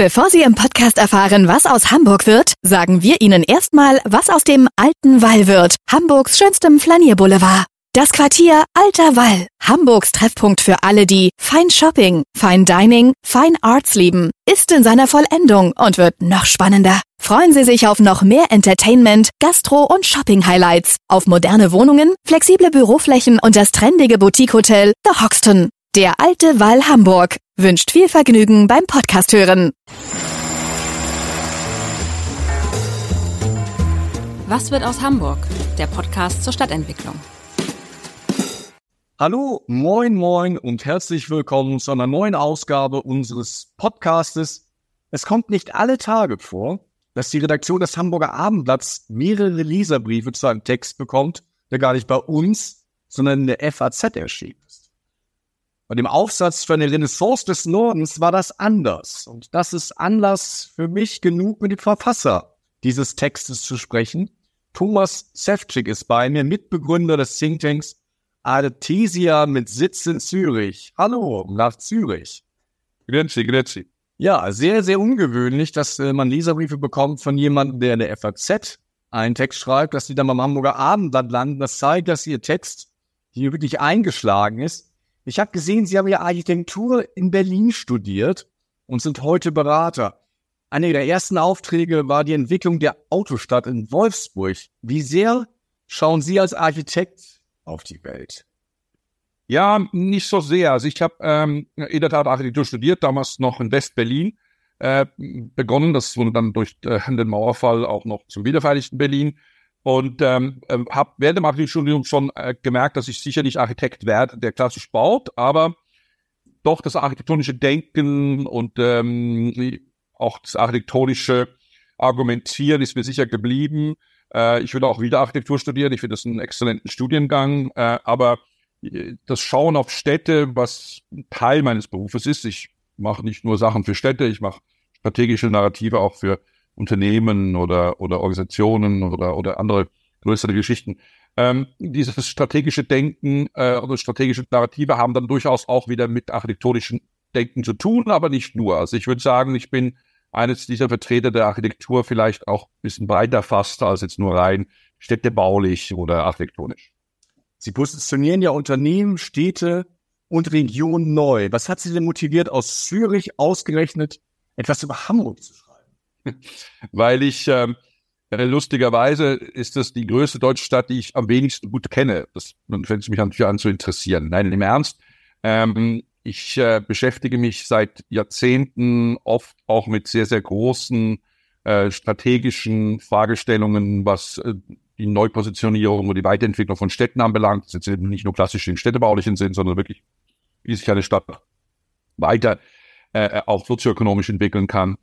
Bevor Sie im Podcast erfahren, was aus Hamburg wird, sagen wir Ihnen erstmal, was aus dem alten Wall wird, Hamburgs schönstem Flanierboulevard. Das Quartier Alter Wall, Hamburgs Treffpunkt für alle, die Fine Shopping, Fine Dining, Fine Arts lieben, ist in seiner Vollendung und wird noch spannender. Freuen Sie sich auf noch mehr Entertainment, Gastro- und Shopping-Highlights, auf moderne Wohnungen, flexible Büroflächen und das trendige Boutique-Hotel The Hoxton. Der alte Wall Hamburg wünscht viel Vergnügen beim Podcast hören. Was wird aus Hamburg? Der Podcast zur Stadtentwicklung. Hallo, moin, moin und herzlich willkommen zu einer neuen Ausgabe unseres Podcastes. Es kommt nicht alle Tage vor, dass die Redaktion des Hamburger Abendblatts mehrere Leserbriefe zu einem Text bekommt, der gar nicht bei uns, sondern in der FAZ erschienen Bei dem Aufsatz für eine Renaissance des Nordens war das anders. Und das ist Anlass für mich genug, mit dem Verfasser dieses Textes zu sprechen. Thomas Sefcik ist bei mir, Mitbegründer des Thinktanks Artesia mit Sitz in Zürich. Hallo, nach Zürich. Grüezi, grüezi. Ja, sehr, sehr ungewöhnlich, dass äh, man Leserbriefe bekommt von jemandem, der in der FAZ einen Text schreibt, dass die dann beim Hamburger Abendblatt landen. Das zeigt, dass ihr Text hier wirklich eingeschlagen ist. Ich habe gesehen, Sie haben ja Architektur in Berlin studiert und sind heute Berater. Einer der ersten Aufträge war die Entwicklung der Autostadt in Wolfsburg. Wie sehr schauen Sie als Architekt auf die Welt? Ja, nicht so sehr. Also ich habe ähm, in der Tat Architektur studiert, damals noch in West-Berlin äh, begonnen. Das wurde dann durch äh, den Mauerfall auch noch zum wiedervereinigten Berlin. Und ähm, ähm, habe während dem Architekturstudium schon äh, gemerkt, dass ich sicher nicht Architekt werde, der klassisch baut, aber doch das architektonische Denken und ähm, auch das architektonische Argumentieren ist mir sicher geblieben. Äh, ich würde auch wieder Architektur studieren. Ich finde das einen exzellenten Studiengang. Äh, aber äh, das Schauen auf Städte, was Teil meines Berufes ist, ich mache nicht nur Sachen für Städte, ich mache strategische Narrative auch für Unternehmen oder, oder Organisationen oder, oder andere größere Geschichten. Ähm, dieses strategische Denken äh, oder strategische Narrative haben dann durchaus auch wieder mit architektonischem Denken zu tun, aber nicht nur. Also ich würde sagen, ich bin eines dieser Vertreter der Architektur vielleicht auch ein bisschen breiter fasst als jetzt nur rein städtebaulich oder architektonisch. Sie positionieren ja Unternehmen, Städte und Regionen neu. Was hat Sie denn motiviert, aus Zürich ausgerechnet etwas über Hamburg zu schreiben? weil ich ähm, lustigerweise ist das die größte deutsche Stadt, die ich am wenigsten gut kenne. Das fängt mich natürlich an zu interessieren. Nein, im Ernst. Ähm, ich äh, beschäftige mich seit Jahrzehnten oft auch mit sehr, sehr großen äh, strategischen Fragestellungen, was äh, die Neupositionierung und die Weiterentwicklung von Städten anbelangt. Das ist jetzt nicht nur klassisch im städtebaulichen Sinn, sondern wirklich, wie sich eine Stadt weiter äh, auch sozioökonomisch entwickeln kann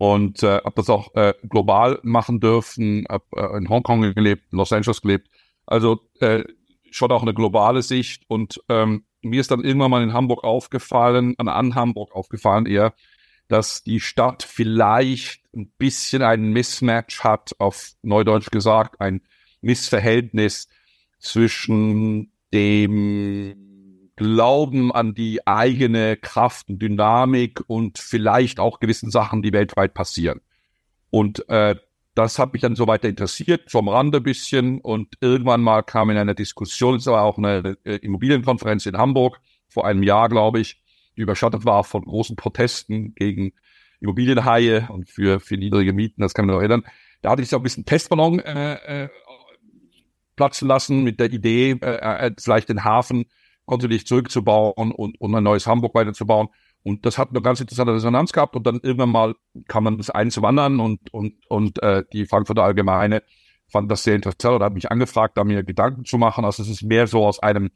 und äh, habe das auch äh, global machen dürfen, habe äh, in Hongkong gelebt, in Los Angeles gelebt. Also äh, schon auch eine globale Sicht und ähm, mir ist dann irgendwann mal in Hamburg aufgefallen, an Hamburg aufgefallen eher, dass die Stadt vielleicht ein bisschen einen Mismatch hat, auf Neudeutsch gesagt, ein Missverhältnis zwischen dem Glauben an die eigene Kraft und Dynamik und vielleicht auch gewissen Sachen, die weltweit passieren. Und äh, das hat mich dann so weiter interessiert, vom Rande ein bisschen. Und irgendwann mal kam in einer Diskussion, es war auch eine äh, Immobilienkonferenz in Hamburg, vor einem Jahr, glaube ich, die überschattet war von großen Protesten gegen Immobilienhaie und für, für niedrige Mieten, das kann man noch erinnern. Da hatte ich so ein bisschen Testballon äh, äh, platzen lassen mit der Idee, äh, äh vielleicht den Hafen kontinuierlich zurückzubauen und, und ein neues Hamburg weiterzubauen. Und das hat eine ganz interessante Resonanz gehabt und dann irgendwann mal kam dann das anderen und, und, und äh, die Frankfurter Allgemeine fand das sehr interessant oder hat mich angefragt, da mir Gedanken zu machen. Also es ist mehr so aus einem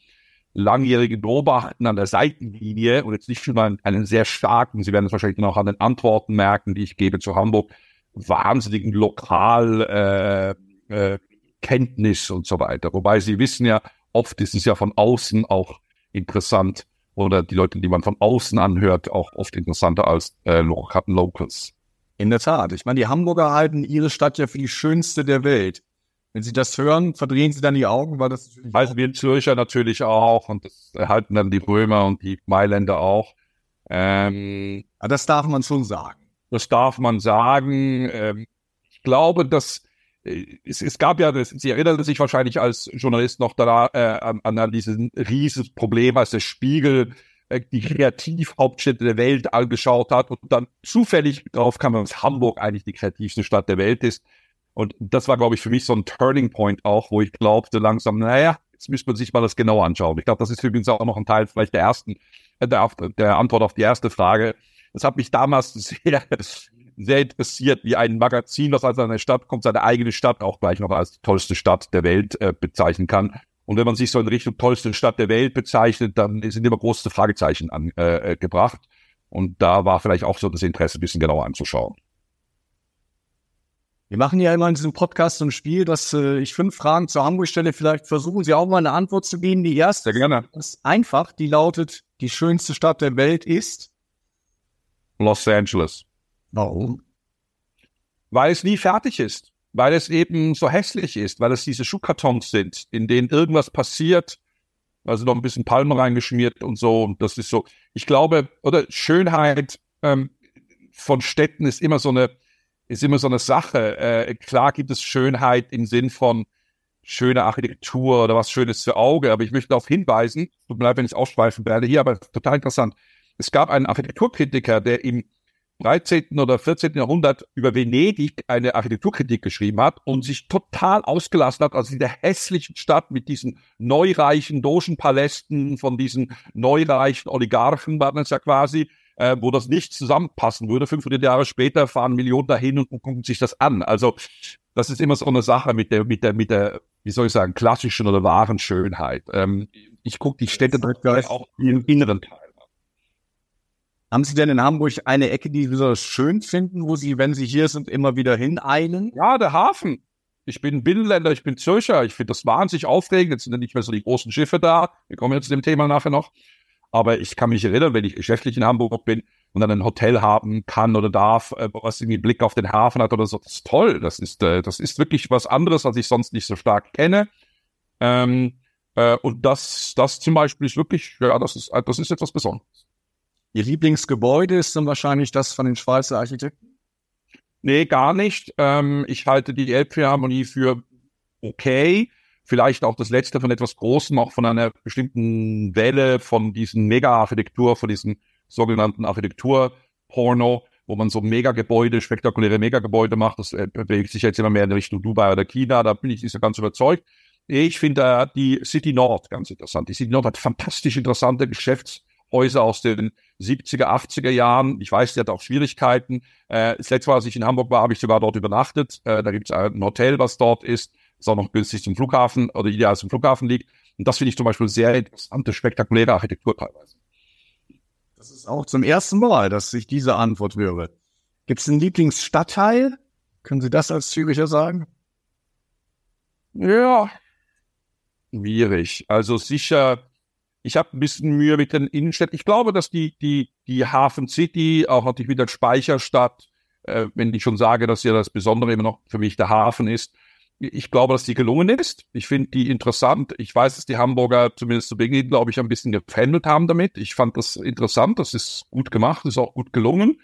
langjährigen Beobachten an der Seitenlinie und jetzt nicht schon einen, einen sehr starken, Sie werden es wahrscheinlich noch an den Antworten merken, die ich gebe zu Hamburg, wahnsinnigen Lokal äh, äh, Kenntnis und so weiter. Wobei Sie wissen ja, oft ist es ja von außen auch interessant oder die Leute, die man von außen anhört, auch oft interessanter als äh, Locals. In der Tat. Ich meine, die Hamburger halten ihre Stadt ja für die schönste der Welt. Wenn Sie das hören, verdrehen Sie dann die Augen, weil das natürlich. Also wir Zürcher natürlich auch und das erhalten dann die Römer und die Mailänder auch. Ähm, das darf man schon sagen. Das darf man sagen. Ähm, ich glaube, dass es, es gab ja, Sie erinnern sich wahrscheinlich als Journalist noch da, äh, an, an dieses riesiges Problem, als der Spiegel äh, die Kreativhauptstädte der Welt angeschaut hat und dann zufällig darauf kam, dass Hamburg eigentlich die kreativste Stadt der Welt ist. Und das war, glaube ich, für mich so ein Turning Point auch, wo ich glaubte langsam, naja, jetzt müsste man sich mal das genau anschauen. Ich glaube, das ist übrigens auch noch ein Teil vielleicht der ersten, äh, der, der Antwort auf die erste Frage. Das hat mich damals sehr, sehr interessiert, wie ein Magazin, das aus einer Stadt kommt, seine eigene Stadt auch gleich noch als die tollste Stadt der Welt äh, bezeichnen kann. Und wenn man sich so in Richtung tollste Stadt der Welt bezeichnet, dann sind immer große Fragezeichen angebracht. Äh, und da war vielleicht auch so das Interesse, ein bisschen genauer anzuschauen. Wir machen ja immer in diesem Podcast so ein Spiel, dass äh, ich fünf Fragen zur Hamburg stelle. Vielleicht versuchen Sie auch mal eine Antwort zu geben. Die erste Sehr gerne. ist einfach. Die lautet, die schönste Stadt der Welt ist Los Angeles. Warum? Weil es nie fertig ist. Weil es eben so hässlich ist. Weil es diese Schuhkartons sind, in denen irgendwas passiert. Also noch ein bisschen Palmen reingeschmiert und so. Und das ist so. Ich glaube, oder Schönheit ähm, von Städten ist immer so eine, ist immer so eine Sache. Äh, klar gibt es Schönheit im Sinn von schöne Architektur oder was Schönes für Auge. Aber ich möchte darauf hinweisen, tut mir leid, wenn ich ausschweifen werde hier, aber total interessant. Es gab einen Architekturkritiker, der im 13. oder 14. Jahrhundert über Venedig eine Architekturkritik geschrieben hat und sich total ausgelassen hat, also in der hässlichen Stadt mit diesen neureichen Dogenpalästen von diesen neureichen Oligarchen war das ja quasi, äh, wo das nicht zusammenpassen würde. 500 Jahre später fahren Millionen dahin und gucken sich das an. Also das ist immer so eine Sache mit der, mit der, mit der, wie soll ich sagen, klassischen oder wahren Schönheit. Ähm, ich gucke die Städte auch im inneren Teil. Haben Sie denn in Hamburg eine Ecke, die Sie besonders schön finden, wo Sie, wenn Sie hier sind, immer wieder hineilen? Ja, der Hafen. Ich bin Binnenländer, ich bin Zürcher. Ich finde das wahnsinnig aufregend. Jetzt sind ja nicht mehr so die großen Schiffe da. Wir kommen jetzt zu dem Thema nachher noch. Aber ich kann mich erinnern, wenn ich geschäftlich in Hamburg bin und dann ein Hotel haben kann oder darf, äh, was irgendwie Blick auf den Hafen hat oder so, das ist toll. Das ist, äh, das ist wirklich was anderes, was ich sonst nicht so stark kenne. Ähm, äh, und das, das zum Beispiel ist wirklich, ja, das ist, das ist etwas Besonderes. Ihr Lieblingsgebäude ist dann wahrscheinlich das von den Schweizer Architekten? Nee, gar nicht. Ähm, ich halte die Elbphilharmonie für okay. Vielleicht auch das letzte von etwas Großem, auch von einer bestimmten Welle von diesen Mega-Architektur, von diesem sogenannten Architektur-Porno, wo man so Megagebäude, spektakuläre Megagebäude macht. Das äh, bewegt sich jetzt immer mehr in Richtung Dubai oder China. Da bin ich nicht so ganz überzeugt. Ich finde äh, die City Nord ganz interessant. Die City Nord hat fantastisch interessante Geschäfts- Häuser aus den 70er, 80er Jahren. Ich weiß, die hat auch Schwierigkeiten. Äh, das letzte Mal, als ich in Hamburg war, habe ich sogar dort übernachtet. Äh, da gibt es ein Hotel, was dort ist. Ist auch noch günstig zum Flughafen oder ideal zum Flughafen liegt. Und das finde ich zum Beispiel sehr interessante, spektakuläre Architektur teilweise. Das ist auch zum ersten Mal, dass ich diese Antwort höre. Gibt es einen Lieblingsstadtteil? Können Sie das als Züricher sagen? Ja, schwierig. Also sicher ich habe ein bisschen Mühe mit den Innenstädten. Ich glaube, dass die, die, die Hafen City, auch natürlich mit der Speicherstadt, äh, wenn ich schon sage, dass ja das Besondere immer noch für mich der Hafen ist, ich glaube, dass die gelungen ist. Ich finde die interessant. Ich weiß, dass die Hamburger zumindest zu Beginn, glaube ich, ein bisschen gefändelt haben damit. Ich fand das interessant. Das ist gut gemacht, ist auch gut gelungen.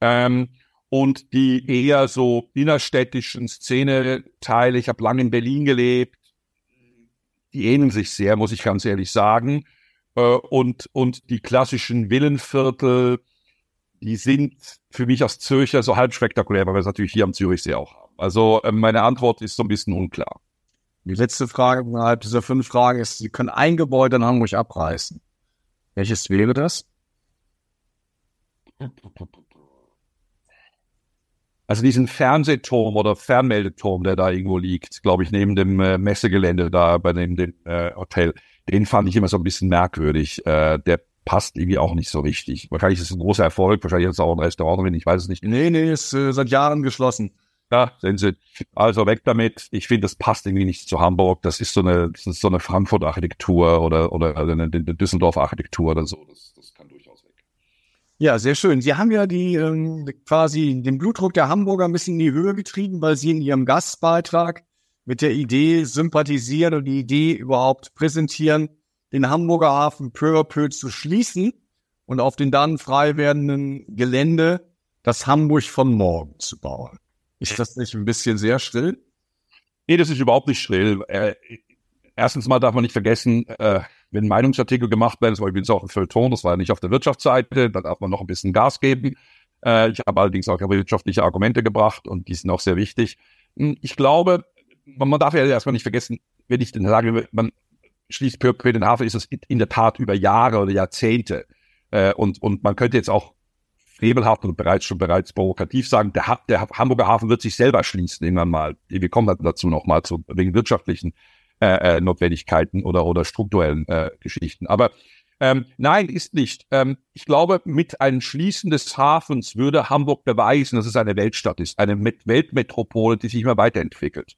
Ähm, und die eher so innerstädtischen Szene-Teile, ich habe lange in Berlin gelebt, die ähneln sich sehr, muss ich ganz ehrlich sagen. Äh, und, und die klassischen Villenviertel, die sind für mich als Zürcher so halb spektakulär, weil wir es natürlich hier am Zürichsee auch haben. Also äh, meine Antwort ist so ein bisschen unklar. Die letzte Frage innerhalb dieser fünf Fragen ist, Sie können ein Gebäude in Hamburg abreißen. Welches wäre das? Also diesen Fernsehturm oder Fernmeldeturm, der da irgendwo liegt, glaube ich, neben dem äh, Messegelände da bei dem, dem äh, Hotel, den fand ich immer so ein bisschen merkwürdig. Äh, der passt irgendwie auch nicht so richtig. Wahrscheinlich ist es ein großer Erfolg, wahrscheinlich ist es auch ein Restaurant drin, ich weiß es nicht. Nee, nee, ist äh, seit Jahren geschlossen. Ja, sehen Sie. Also weg damit. Ich finde, das passt irgendwie nicht zu Hamburg. Das ist so eine, das ist so eine Frankfurt-Architektur oder, oder eine, Düsseldorf-Architektur oder so. Das, das kann durchaus weg. Ja, sehr schön. Sie haben ja die ähm, quasi den Blutdruck der Hamburger ein bisschen in die Höhe getrieben, weil Sie in Ihrem Gastbeitrag mit der Idee sympathisieren und die Idee überhaupt präsentieren, den Hamburger Hafen peu à peu zu schließen und auf den dann frei werdenden Gelände das Hamburg von morgen zu bauen. Ist das nicht ein bisschen sehr schrill? Nee, das ist überhaupt nicht schrill. Äh, erstens mal darf man nicht vergessen, äh, wenn Meinungsartikel gemacht werden, das war übrigens auch ein Feuilleton, das war ja nicht auf der Wirtschaftsseite, da darf man noch ein bisschen Gas geben. Äh, ich habe allerdings auch wirtschaftliche Argumente gebracht und die sind auch sehr wichtig. Hm, ich glaube, man, darf ja erstmal nicht vergessen, wenn ich denn sage, man schließt peu peu den Hafen, ist das in der Tat über Jahre oder Jahrzehnte. Äh, und, und man könnte jetzt auch frevelhaft und bereits schon bereits provokativ sagen, der, der Hamburger Hafen wird sich selber schließen irgendwann mal. Wir kommen dazu nochmal zu wegen wirtschaftlichen äh, äh, Notwendigkeiten oder oder strukturellen äh, Geschichten. Aber ähm, nein, ist nicht. Ähm, ich glaube, mit einem Schließen des Hafens würde Hamburg beweisen, dass es eine Weltstadt ist, eine Met Weltmetropole, die sich immer weiterentwickelt.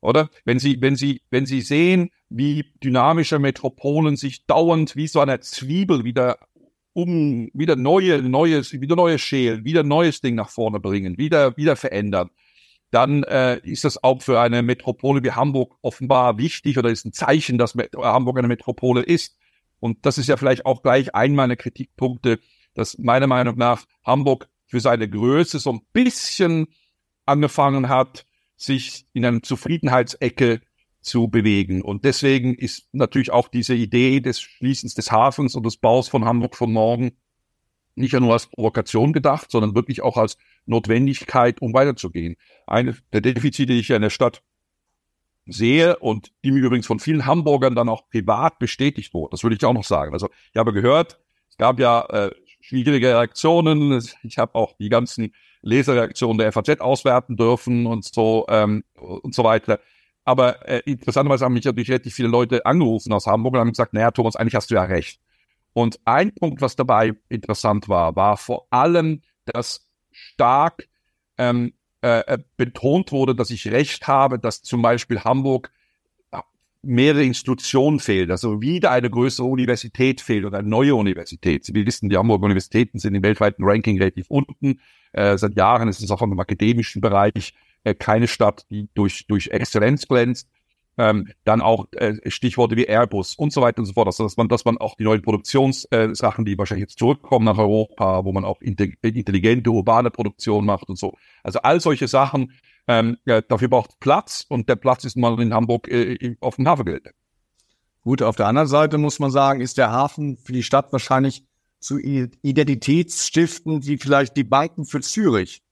Oder? Wenn Sie, wenn Sie, wenn Sie sehen, wie dynamische Metropolen sich dauernd wie so eine Zwiebel wieder um, wieder neue, neues, wieder neues schälen, wieder neues Ding nach vorne bringen, wieder, wieder verändern, dann äh, ist das auch für eine Metropole wie Hamburg offenbar wichtig oder ist ein Zeichen, dass Hamburg eine Metropole ist. Und das ist ja vielleicht auch gleich ein meiner Kritikpunkte, dass meiner Meinung nach Hamburg für seine Größe so ein bisschen angefangen hat, sich in eine Zufriedenheitsecke zu bewegen. Und deswegen ist natürlich auch diese Idee des Schließens des Hafens und des Baus von Hamburg von morgen nicht nur als Provokation gedacht, sondern wirklich auch als Notwendigkeit, um weiterzugehen. Eine der Defizite, die ich in der Stadt sehe und die mir übrigens von vielen Hamburgern dann auch privat bestätigt wurde. Das würde ich auch noch sagen. Also ich habe gehört, es gab ja äh, schwierige Reaktionen. Ich habe auch die ganzen Leserreaktionen der FAZ auswerten dürfen und so ähm, und so weiter. Aber äh, interessanterweise haben mich natürlich relativ viele Leute angerufen aus Hamburg und haben gesagt, naja, Thomas, eigentlich hast du ja recht. Und ein Punkt, was dabei interessant war, war vor allem, dass stark ähm, äh, äh, betont wurde, dass ich recht habe, dass zum Beispiel Hamburg mehrere Institutionen fehlt, also wieder eine größere Universität fehlt oder eine neue Universität. Sie wissen, die Hamburger Universitäten sind im weltweiten Ranking relativ unten. Äh, seit Jahren ist es auch im akademischen Bereich äh, keine Stadt, die durch, durch Exzellenz glänzt. Ähm, dann auch äh, Stichworte wie Airbus und so weiter und so fort. Also dass man, dass man auch die neuen Produktionssachen, äh, die wahrscheinlich jetzt zurückkommen nach Europa, wo man auch intelligente urbane Produktion macht und so. Also all solche Sachen, ähm, ja, dafür braucht Platz und der Platz ist mal in Hamburg äh, auf dem Hafengelände. Gut, auf der anderen Seite muss man sagen, ist der Hafen für die Stadt wahrscheinlich zu Identitätsstiften wie vielleicht die Banken für Zürich.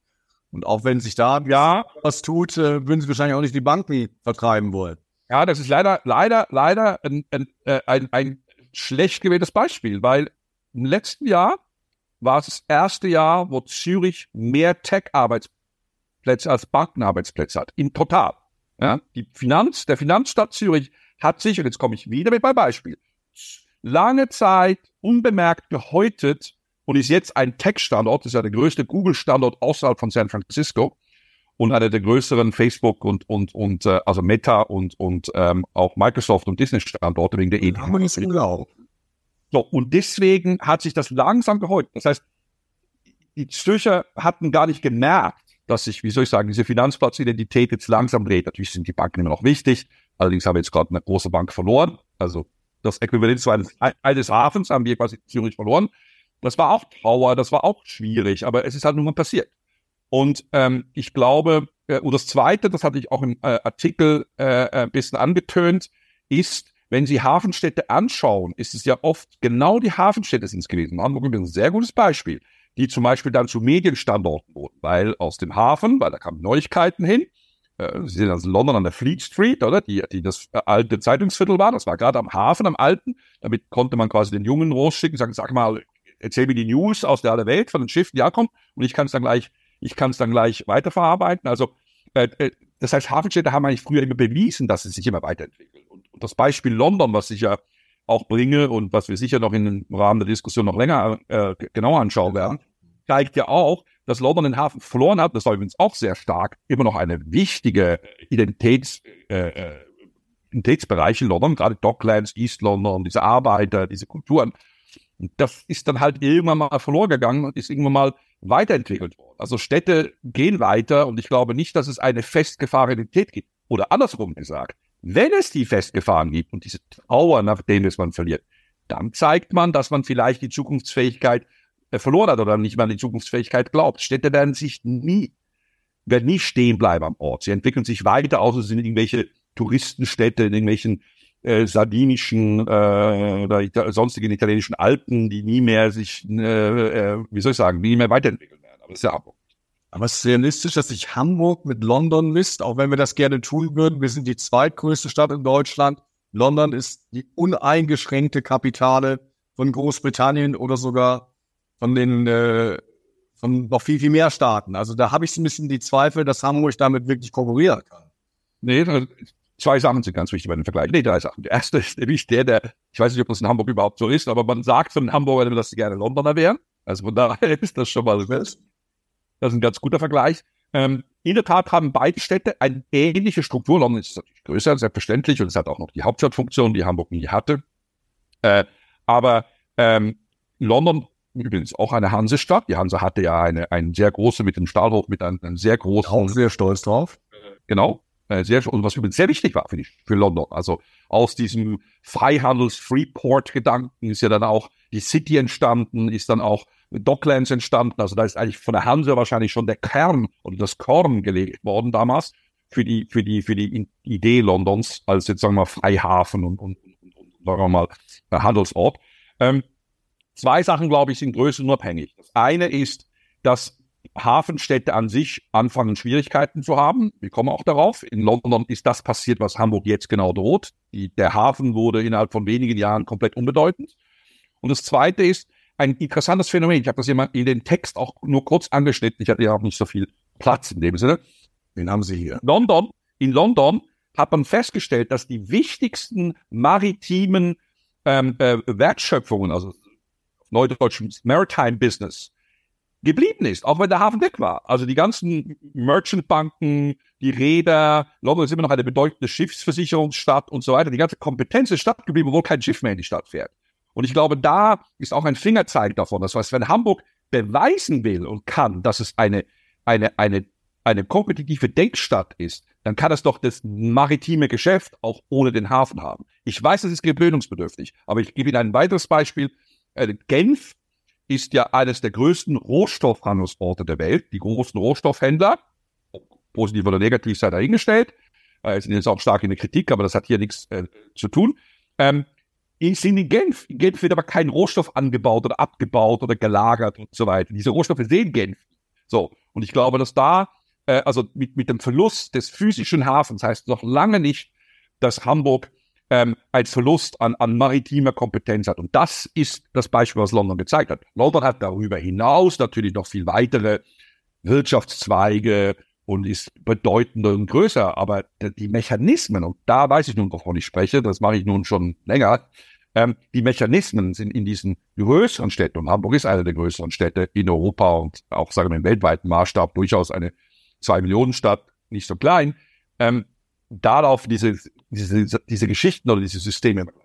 Und auch wenn sich da ja was tut, äh, würden sie wahrscheinlich auch nicht die Banken vertreiben wollen. Ja, das ist leider, leider, leider ein, ein, äh, ein, ein schlecht gewähltes Beispiel, weil im letzten Jahr war es das erste Jahr, wo Zürich mehr Tech-Arbeitsplätze als Bankenarbeitsplätze hat. In total. Ja, die Finanz, der Finanzstadt Zürich hat sich, und jetzt komme ich wieder mit meinem Beispiel, lange Zeit unbemerkt gehäutet und ist jetzt ein Tech-Standort, das ist ja der größte Google-Standort außerhalb von San Francisco und einer der größeren Facebook und und und äh, also Meta und und ähm, auch Microsoft und Disney Standorte wegen der Ethik. So und deswegen hat sich das langsam gehäuft. Das heißt, die Zürcher hatten gar nicht gemerkt, dass sich, wie soll ich sagen, diese Finanzplatzidentität jetzt langsam dreht. Natürlich sind die Banken immer noch wichtig. Allerdings haben wir jetzt gerade eine große Bank verloren. Also das Äquivalent zu eines, eines Hafens haben wir quasi Zürich verloren. Das war auch Trauer, das war auch schwierig, aber es ist halt nun mal passiert. Und ähm, ich glaube, äh, und das Zweite, das hatte ich auch im äh, Artikel äh, äh, ein bisschen angetönt, ist, wenn Sie Hafenstädte anschauen, ist es ja oft genau die Hafenstädte sind es gewesen. Hamburg ist ein sehr gutes Beispiel, die zum Beispiel dann zu Medienstandorten wurden, weil aus dem Hafen, weil da kamen Neuigkeiten hin, äh, Sie sind also in London an der Fleet Street, oder? Die, die das äh, alte Zeitungsviertel war. Das war gerade am Hafen, am Alten. Damit konnte man quasi den Jungen losschicken, sagen, sag mal, erzähl mir die News aus der Welt von den Schiffen, ja komm, und ich kann es dann gleich ich kann es dann gleich weiterverarbeiten. Also äh, äh, das heißt, Hafenstädte haben eigentlich früher immer bewiesen, dass sie sich immer weiterentwickeln. Und, und das Beispiel London, was ich ja auch bringe und was wir sicher noch im Rahmen der Diskussion noch länger äh, genauer anschauen werden, zeigt ja auch, dass London den Hafen verloren hat. Das war übrigens auch sehr stark, immer noch eine wichtige Identitäts, äh, äh Identitätsbereich in London, gerade Docklands, East London, diese Arbeiter, diese Kulturen. Und das ist dann halt irgendwann mal verloren gegangen und ist irgendwann mal weiterentwickelt worden. Also Städte gehen weiter und ich glaube nicht, dass es eine festgefahrene Identität gibt. Oder andersrum gesagt, wenn es die festgefahren gibt und diese Trauer, nach denen es man verliert, dann zeigt man, dass man vielleicht die Zukunftsfähigkeit äh, verloren hat oder nicht mehr an die Zukunftsfähigkeit glaubt. Städte werden sich nie, werden nie stehen bleiben am Ort. Sie entwickeln sich weiter, außer es sind irgendwelche Touristenstädte in irgendwelchen äh, sardinischen äh, oder sonstigen italienischen Alpen, die nie mehr sich, äh, äh, wie soll ich sagen, nie mehr weiterentwickeln werden. Aber das ist ja Hamburg. Aber es ist realistisch, dass sich Hamburg mit London misst, auch wenn wir das gerne tun würden. Wir sind die zweitgrößte Stadt in Deutschland. London ist die uneingeschränkte Kapitale von Großbritannien oder sogar von den äh, von noch viel, viel mehr Staaten. Also da habe ich so ein bisschen die Zweifel, dass Hamburg damit wirklich konkurrieren kann. Nee, zwei Sachen sind ganz wichtig bei dem Vergleich. Nee, drei Sachen. Der erste ist nämlich der, der, ich weiß nicht, ob das in Hamburg überhaupt so ist, aber man sagt von Hamburger, dass sie gerne Londoner wären. Also von daher ist das schon mal, das ist ein ganz guter Vergleich. Ähm, in der Tat haben beide Städte eine ähnliche Struktur. London ist natürlich größer, selbstverständlich, und es hat auch noch die Hauptstadtfunktion, die Hamburg nie hatte. Äh, aber ähm, London übrigens auch eine Hansestadt. Die Hanse hatte ja eine, einen sehr großen mit dem Stahlhof, mit einem, einem sehr großen. Auch sehr stolz drauf. Genau. Äh, sehr, und was übrigens sehr wichtig war für, die, für London. Also aus diesem Freihandels-Freeport-Gedanken ist ja dann auch die City entstanden, ist dann auch Docklands entstanden. Also da ist eigentlich von der Hanse wahrscheinlich schon der Kern oder das Korn gelegt worden damals für die, für die, für die Idee Londons als jetzt sagen wir mal Freihafen und, und, und, und sagen wir mal Handelsort. Ähm, zwei Sachen, glaube ich, sind größenunabhängig. Das eine ist, dass Hafenstädte an sich anfangen, Schwierigkeiten zu haben. Wir kommen auch darauf. In London ist das passiert, was Hamburg jetzt genau droht. Die, der Hafen wurde innerhalb von wenigen Jahren komplett unbedeutend. Und das Zweite ist ein interessantes Phänomen. Ich habe das hier in den Text auch nur kurz angeschnitten. Ich hatte ja auch nicht so viel Platz in dem Sinne. Den haben Sie hier. London, in London hat man festgestellt, dass die wichtigsten maritimen ähm, äh, Wertschöpfungen, also Neudeutsch Maritime Business, geblieben ist, auch wenn der Hafen weg war. Also die ganzen Merchantbanken, die Räder, London ist immer noch eine bedeutende Schiffsversicherungsstadt und so weiter. Die ganze Kompetenz ist Stadt geblieben, obwohl kein Schiff mehr in die Stadt fährt. Und ich glaube, da ist auch ein Fingerzeig davon. Das heißt, wenn Hamburg beweisen will und kann, dass es eine, eine, eine, eine kompetitive Denkstadt ist, dann kann es doch das maritime Geschäft auch ohne den Hafen haben. Ich weiß, es ist gewöhnungsbedürftig, aber ich gebe Ihnen ein weiteres Beispiel. Äh, Genf ist ja eines der größten Rohstoffhandelsorte der Welt. Die großen Rohstoffhändler, positiv oder negativ sei dahingestellt, äh, sind jetzt auch stark in der Kritik, aber das hat hier nichts äh, zu tun. Ähm, sind in Genf. In Genf wird aber kein Rohstoff angebaut oder abgebaut oder gelagert und so weiter. Diese Rohstoffe sehen Genf. So. Und ich glaube, dass da, äh, also mit, mit dem Verlust des physischen Hafens heißt noch lange nicht, dass Hamburg ähm, als Verlust an, an maritimer Kompetenz hat. Und das ist das Beispiel, was London gezeigt hat. London hat darüber hinaus natürlich noch viel weitere Wirtschaftszweige und ist bedeutender und größer. Aber die Mechanismen, und da weiß ich nun, wovon ich spreche, das mache ich nun schon länger, ähm, die Mechanismen sind in diesen größeren Städten, und Hamburg ist eine der größeren Städte in Europa und auch, sagen wir, im weltweiten Maßstab durchaus eine Zwei-Millionen-Stadt, nicht so klein, ähm, darauf diese, diese, diese Geschichten oder diese Systeme immer gleich.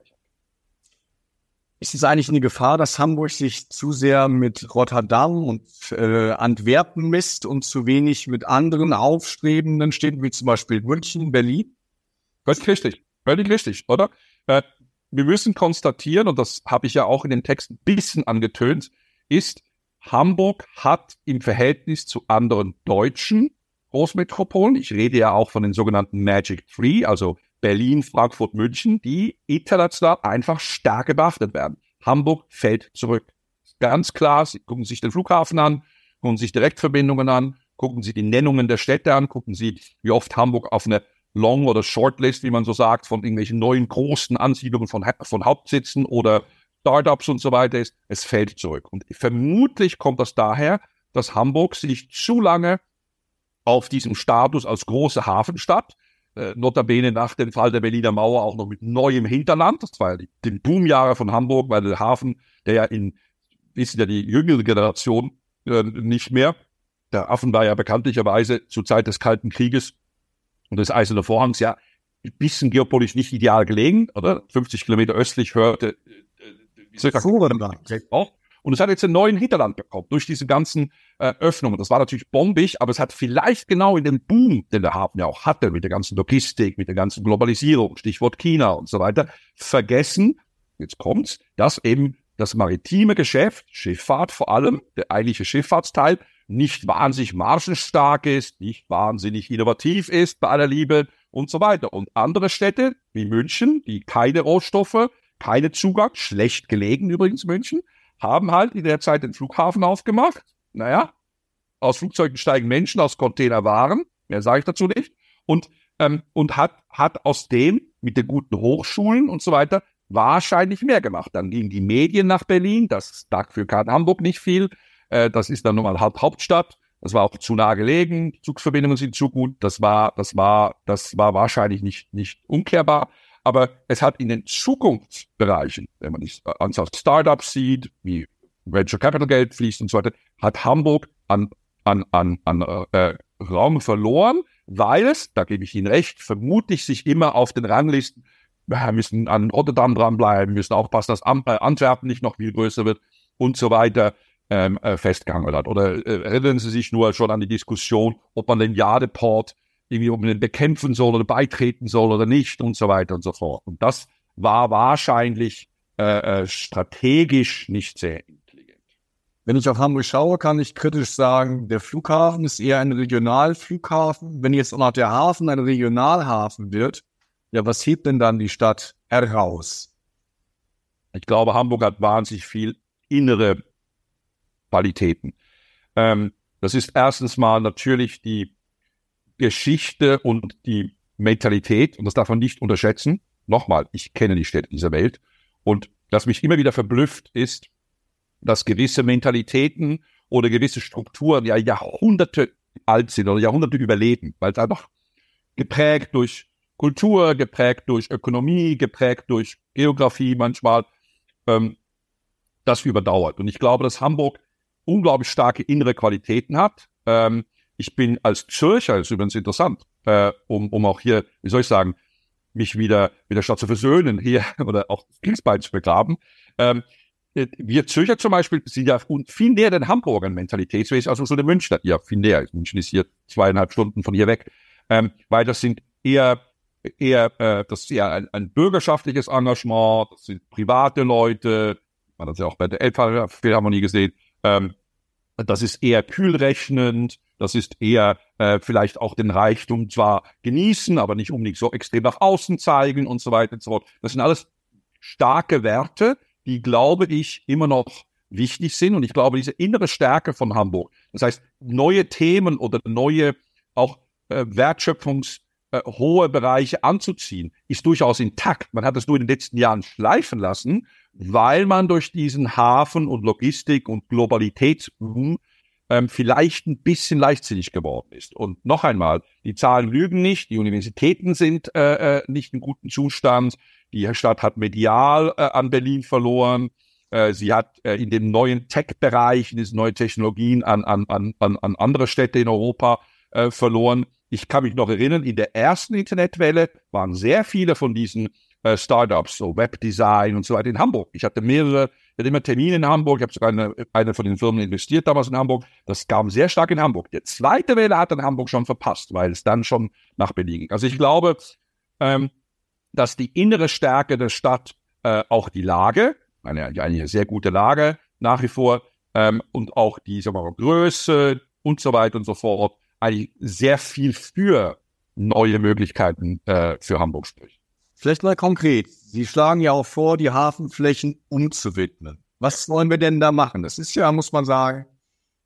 Ist es eigentlich eine Gefahr, dass Hamburg sich zu sehr mit Rotterdam und äh, Antwerpen misst und zu wenig mit anderen aufstrebenden Städten, wie zum Beispiel München, Berlin? Völlig richtig, völlig richtig, oder? Äh, wir müssen konstatieren, und das habe ich ja auch in den Text ein bisschen angetönt, ist, Hamburg hat im Verhältnis zu anderen deutschen Großmetropolen, ich rede ja auch von den sogenannten Magic Three, also Berlin, Frankfurt, München, die international einfach stark beachtet werden. Hamburg fällt zurück. Ganz klar, Sie gucken sich den Flughafen an, gucken sich Direktverbindungen an, gucken Sie die Nennungen der Städte an, gucken Sie, wie oft Hamburg auf eine Long- oder Shortlist, wie man so sagt, von irgendwelchen neuen großen Ansiedlungen von, von Hauptsitzen oder Startups und so weiter ist. Es fällt zurück. Und vermutlich kommt das daher, dass Hamburg sich zu lange auf diesem Status als große Hafenstadt, äh, notabene nach dem Fall der Berliner Mauer auch noch mit neuem Hinterland. Das war ja die, die Boomjahre von Hamburg, weil der Hafen, der ja in, wissen ja die jüngere Generation äh, nicht mehr, der Hafen war ja bekanntlicherweise zur Zeit des Kalten Krieges und des Eisernen Vorhangs ja ein bisschen geopolitisch nicht ideal gelegen, oder? 50 Kilometer östlich hörte, äh, soll ich sagen, auch und es hat jetzt einen neuen Hinterland bekommen durch diese ganzen äh, Öffnungen. Das war natürlich bombig, aber es hat vielleicht genau in dem Boom, den der Hafen ja auch hatte, mit der ganzen Logistik, mit der ganzen Globalisierung, Stichwort China und so weiter, vergessen, jetzt kommt's, dass eben das maritime Geschäft, Schifffahrt vor allem, der eigentliche Schifffahrtsteil, nicht wahnsinnig margenstark ist, nicht wahnsinnig innovativ ist bei aller Liebe und so weiter. Und andere Städte wie München, die keine Rohstoffe, keine Zugang, schlecht gelegen übrigens München, haben halt in der Zeit den Flughafen aufgemacht. Naja, aus Flugzeugen steigen Menschen, aus Container Waren, mehr sage ich dazu nicht, und, ähm, und hat, hat aus dem mit den guten Hochschulen und so weiter wahrscheinlich mehr gemacht. Dann gingen die Medien nach Berlin, das dafür kann Hamburg nicht viel, äh, das ist dann nun mal halt Hauptstadt, das war auch zu nah gelegen, Zugsverbindungen sind zu gut, das war, das war, das war wahrscheinlich nicht, nicht umkehrbar. Aber es hat in den Zukunftsbereichen, wenn man die Anzahl Startups sieht, wie Venture Capital Geld fließt und so weiter, hat Hamburg an, an, an, an äh, Raum verloren, weil es, da gebe ich Ihnen recht, vermutlich sich immer auf den Ranglisten, wir müssen an Rotterdam dranbleiben, müssen aufpassen, dass Am äh, Antwerpen nicht noch viel größer wird und so weiter ähm, äh, festgehangen hat. Oder äh, erinnern Sie sich nur schon an die Diskussion, ob man den Jadeport irgendwie ob man den bekämpfen soll oder beitreten soll oder nicht und so weiter und so fort. Und das war wahrscheinlich äh, äh, strategisch nicht sehr intelligent. Wenn ich auf Hamburg schaue, kann ich kritisch sagen, der Flughafen ist eher ein Regionalflughafen. Wenn jetzt auch noch der Hafen ein Regionalhafen wird, ja, was hebt denn dann die Stadt heraus? Ich glaube, Hamburg hat wahnsinnig viel innere Qualitäten. Ähm, das ist erstens mal natürlich die Geschichte und die Mentalität, und das darf man nicht unterschätzen. Nochmal, ich kenne die Städte dieser Welt. Und was mich immer wieder verblüfft, ist, dass gewisse Mentalitäten oder gewisse Strukturen ja Jahrhunderte alt sind oder Jahrhunderte überleben, weil es einfach geprägt durch Kultur, geprägt durch Ökonomie, geprägt durch Geografie manchmal, ähm, das überdauert. Und ich glaube, dass Hamburg unglaublich starke innere Qualitäten hat. Ähm, ich bin als Zürcher, ist übrigens interessant, äh, um, um auch hier, wie soll ich sagen, mich wieder mit der Stadt zu versöhnen hier oder auch Kriegsbein zu begraben. Ähm, äh, wir Zürcher zum Beispiel sind ja viel näher den Hamburgern Mentalitätswesen als der Münchner. Ja, viel näher. München ist hier zweieinhalb Stunden von hier weg. Ähm, weil das sind eher, eher, äh, das ist eher ein, ein bürgerschaftliches Engagement, das sind private Leute, man hat es ja auch bei der Elbphilharmonie gesehen, ähm, das ist eher kühlrechnend, das ist eher äh, vielleicht auch den Reichtum zwar genießen, aber nicht unbedingt so extrem nach außen zeigen und so weiter und so fort. Das sind alles starke Werte, die, glaube ich, immer noch wichtig sind. Und ich glaube, diese innere Stärke von Hamburg, das heißt, neue Themen oder neue auch äh, Wertschöpfungs äh, Bereiche anzuziehen, ist durchaus intakt. Man hat es nur in den letzten Jahren schleifen lassen, weil man durch diesen Hafen und Logistik und Globalitätsboom ähm, vielleicht ein bisschen leichtsinnig geworden ist. Und noch einmal, die Zahlen lügen nicht, die Universitäten sind äh, äh, nicht in gutem Zustand, die Stadt hat medial äh, an Berlin verloren, äh, sie hat äh, in dem neuen Tech-Bereich, in diesen neuen Technologien an, an, an, an andere Städte in Europa äh, verloren. Ich kann mich noch erinnern, in der ersten Internetwelle waren sehr viele von diesen äh, Startups, so Webdesign und so weiter in Hamburg. Ich hatte mehrere, ich hatte immer Termine in Hamburg, ich habe sogar eine, eine von den Firmen investiert damals in Hamburg. Das kam sehr stark in Hamburg. Der zweite Welle hat dann Hamburg schon verpasst, weil es dann schon nach Berlin ging. Also ich glaube, ähm, dass die innere Stärke der Stadt, äh, auch die Lage, eine, eine sehr gute Lage nach wie vor, ähm, und auch die sagen mal, Größe und so weiter und so fort, eigentlich sehr viel für neue Möglichkeiten äh, für Hamburg spricht. Vielleicht mal konkret. Sie schlagen ja auch vor, die Hafenflächen umzuwidmen. Was wollen wir denn da machen? Das ist ja, muss man sagen,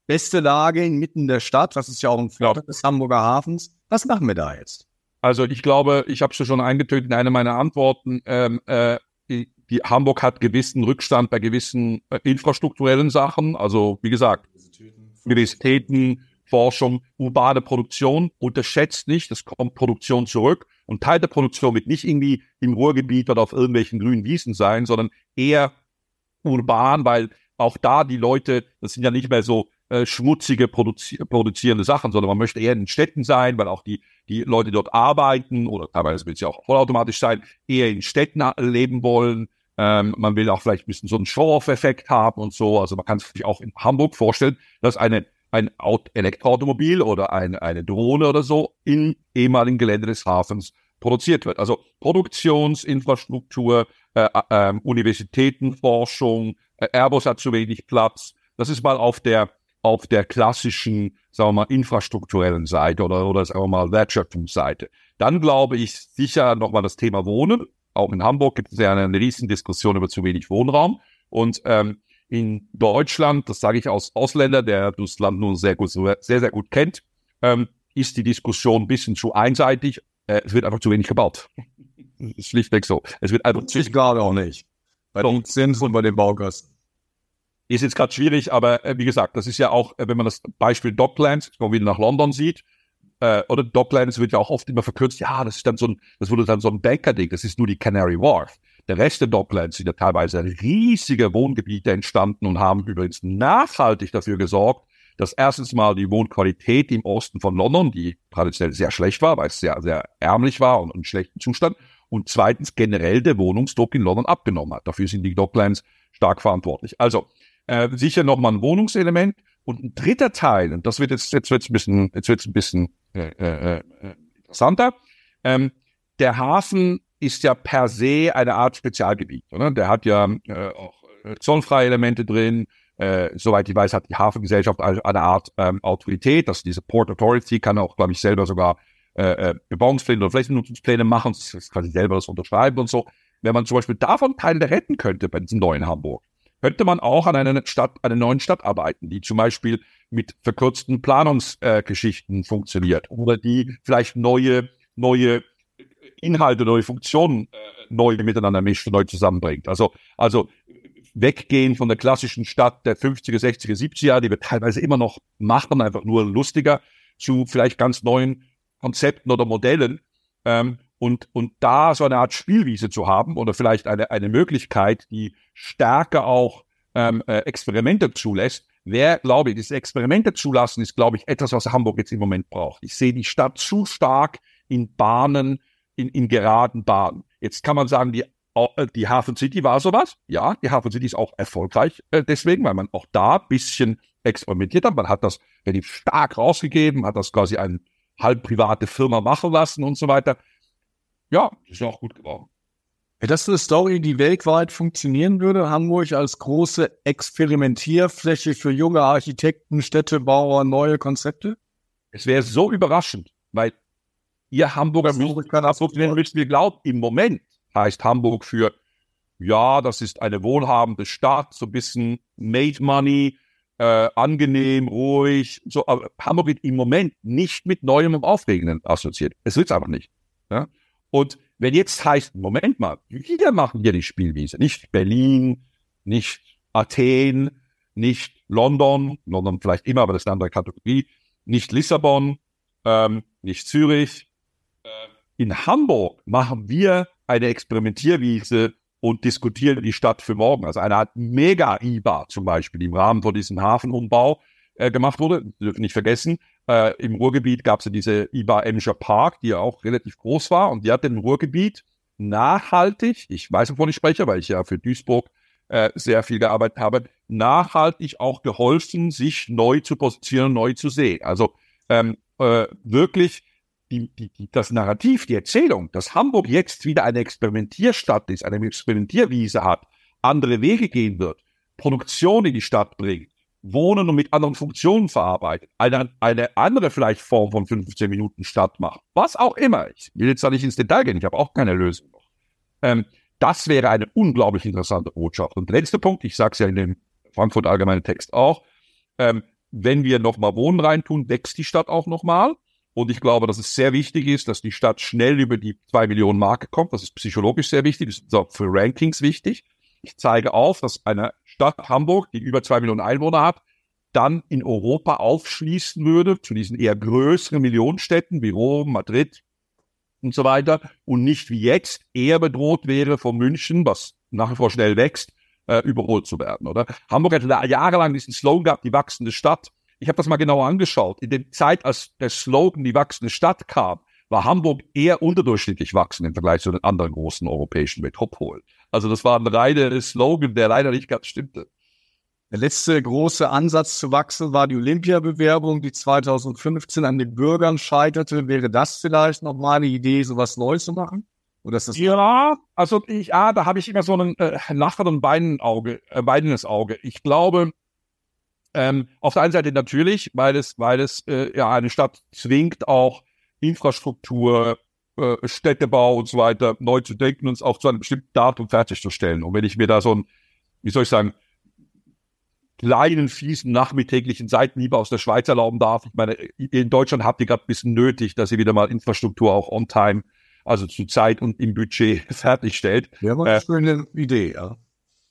beste Lage inmitten der Stadt. Das ist ja auch ein Vorteil des Hamburger Hafens. Was machen wir da jetzt? Also ich glaube, ich habe es schon eingetötet in einer meiner Antworten. Ähm, äh, die, die Hamburg hat gewissen Rückstand bei gewissen äh, infrastrukturellen Sachen. Also wie gesagt, Universitäten, Forschung, urbane Produktion. Unterschätzt nicht, es kommt Produktion zurück. Und Teil der Produktion wird nicht irgendwie im Ruhrgebiet oder auf irgendwelchen grünen Wiesen sein, sondern eher urban, weil auch da die Leute, das sind ja nicht mehr so äh, schmutzige produzi produzierende Sachen, sondern man möchte eher in Städten sein, weil auch die, die Leute dort arbeiten oder teilweise wird es ja auch vollautomatisch sein, eher in Städten leben wollen. Ähm, man will auch vielleicht ein bisschen so einen Show-off-Effekt haben und so. Also man kann sich auch in Hamburg vorstellen, dass eine ein Elektroautomobil oder ein, eine Drohne oder so im ehemaligen Gelände des Hafens produziert wird. Also Produktionsinfrastruktur, äh, äh, Universitätenforschung, äh, Airbus hat zu wenig Platz. Das ist mal auf der auf der klassischen, sagen wir mal, infrastrukturellen Seite oder, oder sagen wir mal, Wertschöpfungsseite. Dann glaube ich sicher nochmal das Thema Wohnen. Auch in Hamburg gibt es ja eine, eine riesen Diskussion über zu wenig Wohnraum. Und ähm, in Deutschland, das sage ich als Ausländer, der das Land nun sehr gut, sehr, sehr gut kennt, ähm, ist die Diskussion ein bisschen zu einseitig. Äh, es wird einfach zu wenig gebaut. ist schlichtweg so. Es wird einfach ich gerade auch nicht. Bei den Zins und bei den Baukosten. Ist jetzt gerade schwierig, aber äh, wie gesagt, das ist ja auch, äh, wenn man das Beispiel Docklands, wenn man wieder nach London sieht, äh, oder Docklands wird ja auch oft immer verkürzt, ja, das ist dann so ein, das wurde dann so ein Banker-Ding, das ist nur die Canary Wharf. Der Rest der Docklands sind ja teilweise riesige Wohngebiete entstanden und haben übrigens nachhaltig dafür gesorgt, dass erstens mal die Wohnqualität im Osten von London, die traditionell sehr schlecht war, weil es sehr, sehr ärmlich war und in schlechtem Zustand, und zweitens generell der Wohnungsdruck in London abgenommen hat. Dafür sind die Docklands stark verantwortlich. Also äh, sicher nochmal ein Wohnungselement. Und ein dritter Teil, und das wird jetzt, jetzt wird's ein bisschen, jetzt wird's ein bisschen äh, äh, äh, interessanter. Ähm, der Hafen ist ja per se eine Art Spezialgebiet. Oder? Der hat ja äh, auch äh, zollfreie Elemente drin. Äh, soweit ich weiß, hat die Hafengesellschaft eine, Art ähm, Autorität. dass diese Port Authority kann auch, glaube ich, selber sogar äh, äh Bebauungspläne oder Flächennutzungspläne machen. Das kann ich selber das unterschreiben und so. Wenn man zum Beispiel davon Teile retten könnte bei diesem neuen Hamburg, könnte man auch an einer Stadt, einer neuen Stadt arbeiten, die zum Beispiel mit verkürzten Planungsgeschichten äh, funktioniert oder die vielleicht neue, neue Inhalte, neue Funktionen äh, neu miteinander mischt und neu zusammenbringt. Also, also weggehen von der klassischen Stadt der 50er, 60er, 70er Jahre, die wir teilweise immer noch machen, einfach nur lustiger, zu vielleicht ganz neuen Konzepten oder Modellen. Ähm, und, und da so eine Art Spielwiese zu haben oder vielleicht eine, eine Möglichkeit, die stärker auch ähm, äh, Experimente zulässt, wer, glaube ich, diese Experimente zulassen, ist, glaube ich, etwas, was Hamburg jetzt im Moment braucht. Ich sehe die Stadt zu stark in Bahnen, in, in geraden Bahnen. Jetzt kann man sagen, die, äh, die Hafen City war sowas. Ja, die Hafen City ist auch erfolgreich äh, deswegen, weil man auch da bisschen experimentiert hat. Man hat das relativ stark rausgegeben, hat das quasi eine halb private Firma machen lassen und so weiter ja, ist ja auch gut geworden. Wäre das eine Story, die weltweit funktionieren würde? Hamburg als große Experimentierfläche für junge Architekten, Städtebauer, neue Konzepte? Es wäre so überraschend, weil ihr Hamburger müsst, kann funktionieren, müsst ihr glauben, im Moment heißt Hamburg für, ja, das ist eine wohlhabende Stadt, so ein bisschen made money, äh, angenehm, ruhig. So, aber Hamburg wird im Moment nicht mit Neuem und Aufregenden assoziiert. Es wird es einfach nicht. Ja? Und wenn jetzt heißt, Moment mal, wir machen hier die Spielwiese, nicht Berlin, nicht Athen, nicht London, London vielleicht immer, aber das ist eine andere Kategorie, nicht Lissabon, ähm, nicht Zürich. In Hamburg machen wir eine Experimentierwiese und diskutieren die Stadt für morgen. Also eine Art Mega-IBA zum Beispiel, die im Rahmen von diesem Hafenumbau äh, gemacht wurde. Dürfen nicht vergessen, äh, Im Ruhrgebiet gab es ja diese IBA Emscher Park, die ja auch relativ groß war und die hat im Ruhrgebiet nachhaltig, ich weiß, wovon ich spreche, weil ich ja für Duisburg äh, sehr viel gearbeitet habe, nachhaltig auch geholfen, sich neu zu positionieren, neu zu sehen. Also ähm, äh, wirklich die, die, das Narrativ, die Erzählung, dass Hamburg jetzt wieder eine Experimentierstadt ist, eine Experimentierwiese hat, andere Wege gehen wird, Produktion in die Stadt bringt, Wohnen und mit anderen Funktionen verarbeitet, eine, eine andere vielleicht Form von 15 Minuten Start macht, was auch immer. Ich will jetzt da nicht ins Detail gehen, ich habe auch keine Lösung noch. Ähm, das wäre eine unglaublich interessante Botschaft. Und der letzte Punkt, ich sage es ja in dem Frankfurt Allgemeinen Text auch, ähm, wenn wir nochmal Wohnen reintun, wächst die Stadt auch nochmal. Und ich glaube, dass es sehr wichtig ist, dass die Stadt schnell über die zwei Millionen Marke kommt. Das ist psychologisch sehr wichtig, das ist auch für Rankings wichtig. Ich zeige auf, dass eine Stadt Hamburg, die über zwei Millionen Einwohner hat, dann in Europa aufschließen würde, zu diesen eher größeren Millionenstädten wie Rom, Madrid und so weiter, und nicht wie jetzt eher bedroht wäre von München, was nach wie vor schnell wächst, äh, überholt zu werden, oder? Hamburg hatte da jahrelang diesen Slogan gehabt, die wachsende Stadt. Ich habe das mal genauer angeschaut. In der Zeit, als der Slogan die wachsende Stadt kam, war Hamburg eher unterdurchschnittlich wachsen im Vergleich zu den anderen großen europäischen Metropolen. Also das war ein reiner Slogan, der leider nicht ganz stimmte. Der letzte große Ansatz zu wachsen war die Olympiabewerbung, die 2015 an den Bürgern scheiterte. Wäre das vielleicht noch mal eine Idee, sowas Neues zu machen? Oder ist das ja, also ich, ja, da habe ich immer so ein äh, Lachen und Beinen Auge, äh, weinendes Auge. Ich glaube, ähm, auf der einen Seite natürlich, weil es, weil es äh, ja eine Stadt zwingt, auch Infrastruktur, äh, Städtebau und so weiter neu zu denken und es auch zu einem bestimmten Datum fertigzustellen. Und wenn ich mir da so ein, wie soll ich sagen, kleinen, fiesen, nachmittäglichen Seitenhieb aus der Schweiz erlauben darf. Ich meine, in Deutschland habt ihr gerade ein bisschen nötig, dass ihr wieder mal Infrastruktur auch on time, also zu Zeit und im Budget fertigstellt. Ja, war eine äh, schöne Idee, ja.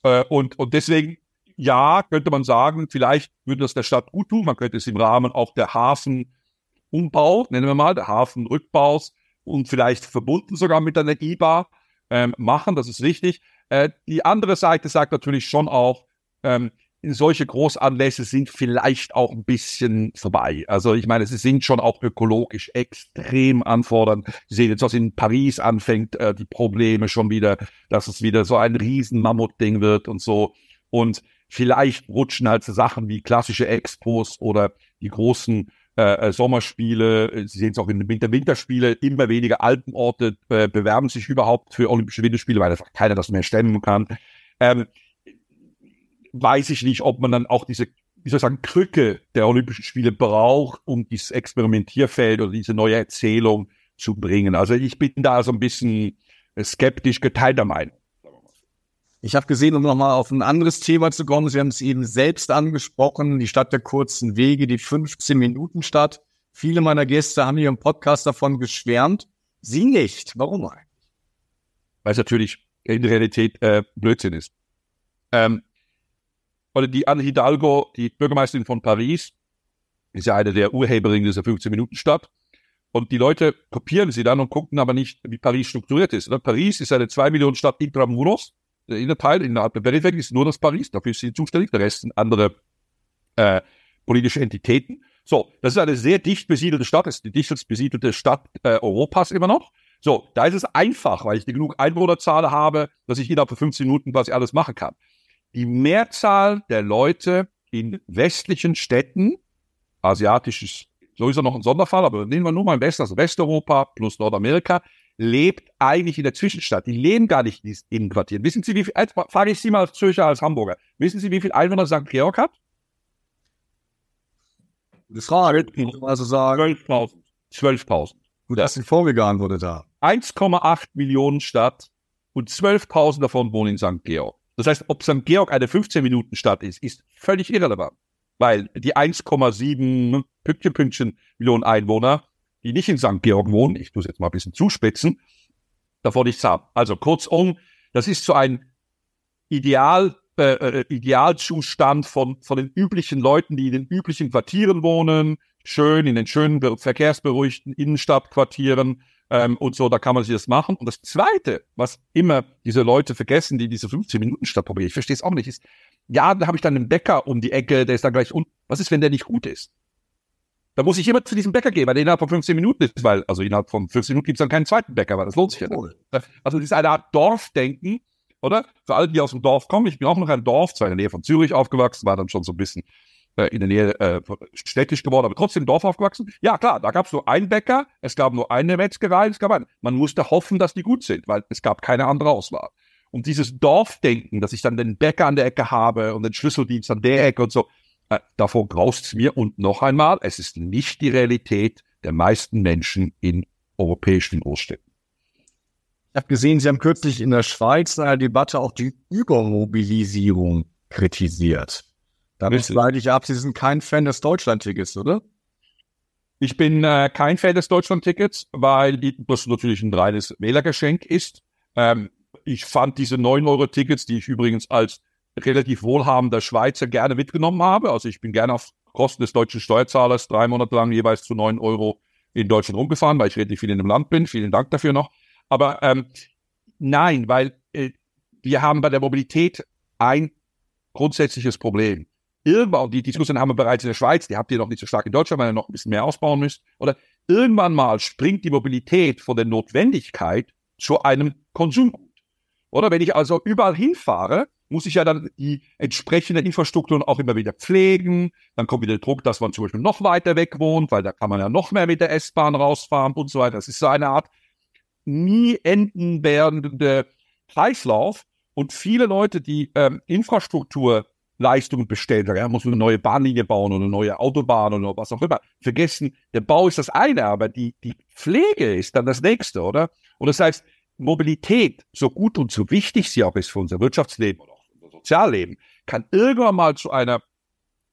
Äh, und, und deswegen, ja, könnte man sagen, vielleicht würde das der Stadt gut tun. Man könnte es im Rahmen auch der Hafenumbau, nennen wir mal, der Hafenrückbaus und vielleicht verbunden sogar mit einer IBA ähm, machen. Das ist richtig. Äh, die andere Seite sagt natürlich schon auch, ähm, solche Großanlässe sind vielleicht auch ein bisschen vorbei. Also ich meine, sie sind schon auch ökologisch extrem anfordernd. Sie sehen jetzt, was in Paris anfängt, äh, die Probleme schon wieder, dass es wieder so ein riesen Mammutding wird und so. Und vielleicht rutschen halt so Sachen wie klassische Expos oder die großen äh, äh Sommerspiele, Sie sehen es auch in den Winter Winterspiele, immer weniger Alpenorte äh, bewerben sich überhaupt für Olympische Winterspiele, weil einfach keiner das mehr stemmen kann. Ähm, weiß ich nicht, ob man dann auch diese, wie soll ich sagen, Krücke der Olympischen Spiele braucht, um dieses Experimentierfeld oder diese neue Erzählung zu bringen. Also ich bin da so ein bisschen skeptisch geteilter Meinung. Ich habe gesehen, um nochmal auf ein anderes Thema zu kommen, Sie haben es eben selbst angesprochen, die Stadt der kurzen Wege, die 15-Minuten-Stadt. Viele meiner Gäste haben hier im Podcast davon geschwärmt. Sie nicht. Warum eigentlich? Weil es natürlich in der Realität äh, Blödsinn ist. Ähm, oder die Anne Hidalgo, die Bürgermeisterin von Paris, ist ja eine der Urheberinnen dieser 15-Minuten-Stadt. Und die Leute kopieren sie dann und gucken aber nicht, wie Paris strukturiert ist. Oder? Paris ist eine 2 Millionen Stadt intramuros. Der Innerteil innerhalb der Peripherie ist nur das Paris. Dafür ist sie zuständig. Der Rest sind andere äh, politische Entitäten. So, das ist eine sehr dicht besiedelte Stadt. Das ist die dichtest besiedelte Stadt äh, Europas immer noch. So, da ist es einfach, weil ich genug Einwohnerzahl habe, dass ich innerhalb von 15 Minuten quasi alles machen kann die Mehrzahl der Leute in westlichen Städten, asiatisches sowieso noch ein Sonderfall, aber nehmen wir nur mal im Westen, also Westeuropa plus Nordamerika, lebt eigentlich in der Zwischenstadt. Die leben gar nicht in den Innenquartieren. Wissen Sie, wie viel, jetzt frage ich Sie mal als Zürcher, als Hamburger, wissen Sie, wie viel Einwohner St. Georg hat? Gute Frage, also sagen. 12.000. 12.000. Gut, dass ja. vorgegangen wurde da. 1,8 Millionen Stadt und 12.000 davon wohnen in St. Georg. Das heißt, ob St. Georg eine 15-Minuten-Stadt ist, ist völlig irrelevant. Weil die 1,7 Pünktchen, Pünktchen Millionen Einwohner, die nicht in St. Georg wohnen, ich es jetzt mal ein bisschen zuspitzen, davon nichts haben. Also kurzum, das ist so ein Ideal, äh, äh, Idealzustand von, von den üblichen Leuten, die in den üblichen Quartieren wohnen, schön in den schönen, verkehrsberuhigten Innenstadtquartieren, ähm, und so, da kann man sich das machen. Und das Zweite, was immer diese Leute vergessen, die diese 15 Minuten Stadt probieren, ich verstehe es auch nicht, ist, ja, da habe ich dann einen Bäcker um die Ecke, der ist dann gleich unten. Was ist, wenn der nicht gut ist? Da muss ich immer zu diesem Bäcker gehen, weil der innerhalb von 15 Minuten ist, weil, also innerhalb von 15 Minuten gibt es dann keinen zweiten Bäcker, weil das lohnt sich ja nicht. Also das ist eine Art Dorfdenken, oder? Für alle, die aus dem Dorf kommen, ich bin auch noch ein Dorf, zwar in der Nähe von Zürich aufgewachsen, war dann schon so ein bisschen äh, in der Nähe äh, städtisch geworden, aber trotzdem Dorf aufgewachsen. Ja, klar, da gab es nur einen Bäcker, es gab nur eine Metzgerei, es gab einen. Man musste hoffen, dass die gut sind, weil es gab keine andere Auswahl. Und dieses Dorfdenken, dass ich dann den Bäcker an der Ecke habe und den Schlüsseldienst an der Ecke und so, äh, davor graust's mir. Und noch einmal, es ist nicht die Realität der meisten Menschen in europäischen Großstädten. Ich habe gesehen, Sie haben kürzlich in der Schweiz in einer Debatte auch die Übermobilisierung kritisiert. Damit leite ich ab, Sie sind kein Fan des Deutschland-Tickets, oder? Ich bin äh, kein Fan des Deutschland-Tickets, weil das natürlich ein reines Wählergeschenk ist. Ähm, ich fand diese 9-Euro-Tickets, die ich übrigens als relativ wohlhabender Schweizer gerne mitgenommen habe. Also ich bin gerne auf Kosten des deutschen Steuerzahlers drei Monate lang jeweils zu 9 Euro in Deutschland rumgefahren, weil ich relativ viel in dem Land bin. Vielen Dank dafür noch. Aber ähm, nein, weil äh, wir haben bei der Mobilität ein grundsätzliches Problem irgendwann, die Diskussion haben wir bereits in der Schweiz, die habt ihr noch nicht so stark in Deutschland, weil ihr noch ein bisschen mehr ausbauen müsst, oder irgendwann mal springt die Mobilität von der Notwendigkeit zu einem Konsumgut. Oder wenn ich also überall hinfahre muss ich ja dann die entsprechende Infrastruktur auch immer wieder pflegen. Dann kommt wieder der Druck, dass man zum Beispiel noch weiter weg wohnt, weil da kann man ja noch mehr mit der S-Bahn rausfahren und so weiter. Das ist so eine Art nie enden werdende Kreislauf. Und viele Leute, die ähm, Infrastrukturleistungen bestellen, sagen, ja, muss eine neue Bahnlinie bauen oder eine neue Autobahn oder was auch immer, vergessen, der Bau ist das eine, aber die, die Pflege ist dann das nächste, oder? Und das heißt, Mobilität, so gut und so wichtig sie auch ist für unser Wirtschaftsleben oder Sozialleben, kann irgendwann mal zu einer,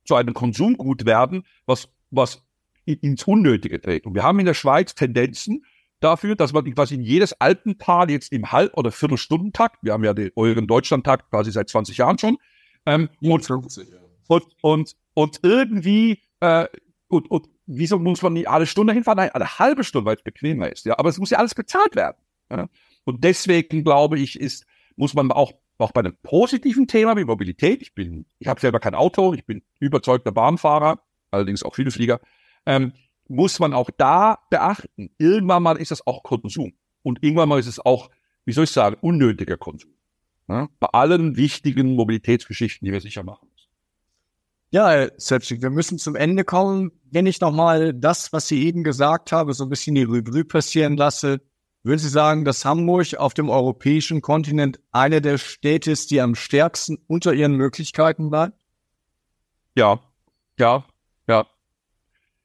zu einem Konsumgut werden, was, was ins Unnötige trägt. Und wir haben in der Schweiz Tendenzen dafür, dass man quasi in jedes Alpental jetzt im Halb- oder Viertelstundentakt, wir haben ja den euren Deutschlandtakt quasi seit 20 Jahren schon, ähm, und, 50, ja. und, und, und irgendwie, äh, und, und wieso muss man nicht alle Stunde hinfahren? Nein, eine halbe Stunde, weil es bequemer ist. Ja, aber es muss ja alles bezahlt werden. Ja? Und deswegen glaube ich, ist, muss man auch, auch bei einem positiven Thema wie Mobilität, ich bin, ich habe selber kein Auto, ich bin überzeugter Bahnfahrer, allerdings auch viele Flieger, ähm, muss man auch da beachten, irgendwann mal ist das auch Konsum. Und irgendwann mal ist es auch, wie soll ich sagen, unnötiger Konsum. Ja? Bei allen wichtigen Mobilitätsgeschichten, die wir sicher machen müssen. Ja, Herr Selbstig, wir müssen zum Ende kommen. Wenn ich nochmal das, was Sie eben gesagt haben, so ein bisschen die Revue passieren lasse, würden Sie sagen, dass Hamburg auf dem europäischen Kontinent eine der Städte ist, die am stärksten unter ihren Möglichkeiten bleibt? Ja, ja, ja.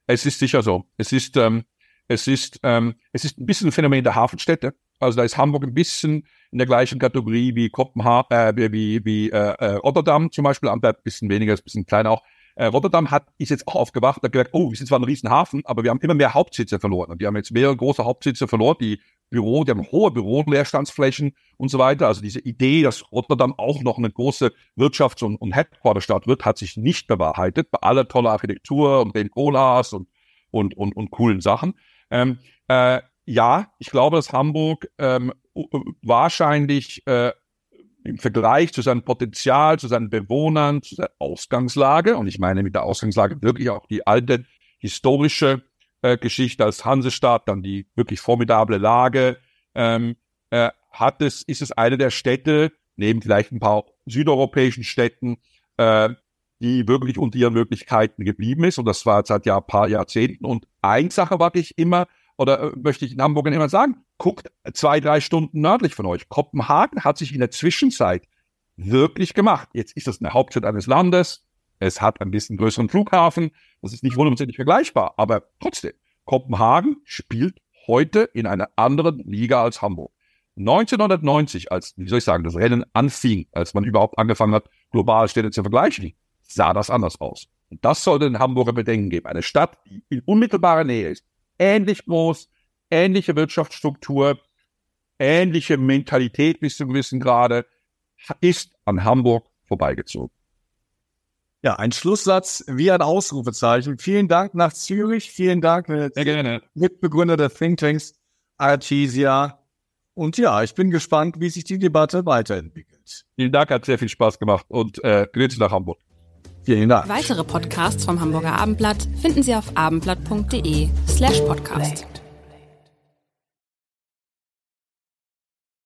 Es ist sicher so. Es ist, ähm, es ist, ähm, es ist ein bisschen ein Phänomen der Hafenstädte. Also da ist Hamburg ein bisschen in der gleichen Kategorie wie Kopenhagen, äh, wie, wie äh, äh, Rotterdam zum Beispiel. Antwerp ein bisschen weniger, ist ein bisschen kleiner auch. Äh, Rotterdam hat, ist jetzt auch aufgewacht, hat gesagt, oh, wir sind zwar ein Riesenhafen, aber wir haben immer mehr Hauptsitze verloren. Und wir haben jetzt mehrere große Hauptsitze verloren, die Büro, die haben hohe Büroleerstandsflächen und so weiter. Also diese Idee, dass Rotterdam auch noch eine große Wirtschafts- und, und Headquarterstadt wird, hat sich nicht bewahrheitet, bei aller toller Architektur und den Colas und, und, und, und coolen Sachen. Ähm, äh, ja, ich glaube, dass Hamburg ähm, wahrscheinlich äh, im Vergleich zu seinem Potenzial, zu seinen Bewohnern, zu der Ausgangslage, und ich meine mit der Ausgangslage wirklich auch die alte historische äh, Geschichte als Hansestadt, dann die wirklich formidable Lage, ähm, äh, hat es, ist es eine der Städte, neben vielleicht ein paar südeuropäischen Städten, äh, die wirklich unter ihren Möglichkeiten geblieben ist. Und das war seit ja paar Jahrzehnten. Und eine Sache warte ich immer, oder äh, möchte ich in Hamburg immer sagen, guckt zwei, drei Stunden nördlich von euch. Kopenhagen hat sich in der Zwischenzeit wirklich gemacht. Jetzt ist es eine Hauptstadt eines Landes. Es hat ein bisschen größeren Flughafen. Das ist nicht hundertprozentig vergleichbar. Aber trotzdem, Kopenhagen spielt heute in einer anderen Liga als Hamburg. 1990, als, wie soll ich sagen, das Rennen anfing, als man überhaupt angefangen hat, globale Städte zu vergleichen, sah das anders aus. Und das sollte den Hamburger Bedenken geben. Eine Stadt, die in unmittelbarer Nähe ist, ähnlich groß, ähnliche Wirtschaftsstruktur, ähnliche Mentalität bis zu gewissen Grade, ist an Hamburg vorbeigezogen. Ja, ein Schlusssatz wie ein Ausrufezeichen. Vielen Dank nach Zürich. Vielen Dank, Sehr gerne. Mitbegründer der Thinktanks Artesia. Und ja, ich bin gespannt, wie sich die Debatte weiterentwickelt. Vielen Dank, hat sehr viel Spaß gemacht und äh, Grüße nach Hamburg. Vielen Dank. Weitere Podcasts vom Hamburger Abendblatt finden Sie auf abendblatt.de slash podcast.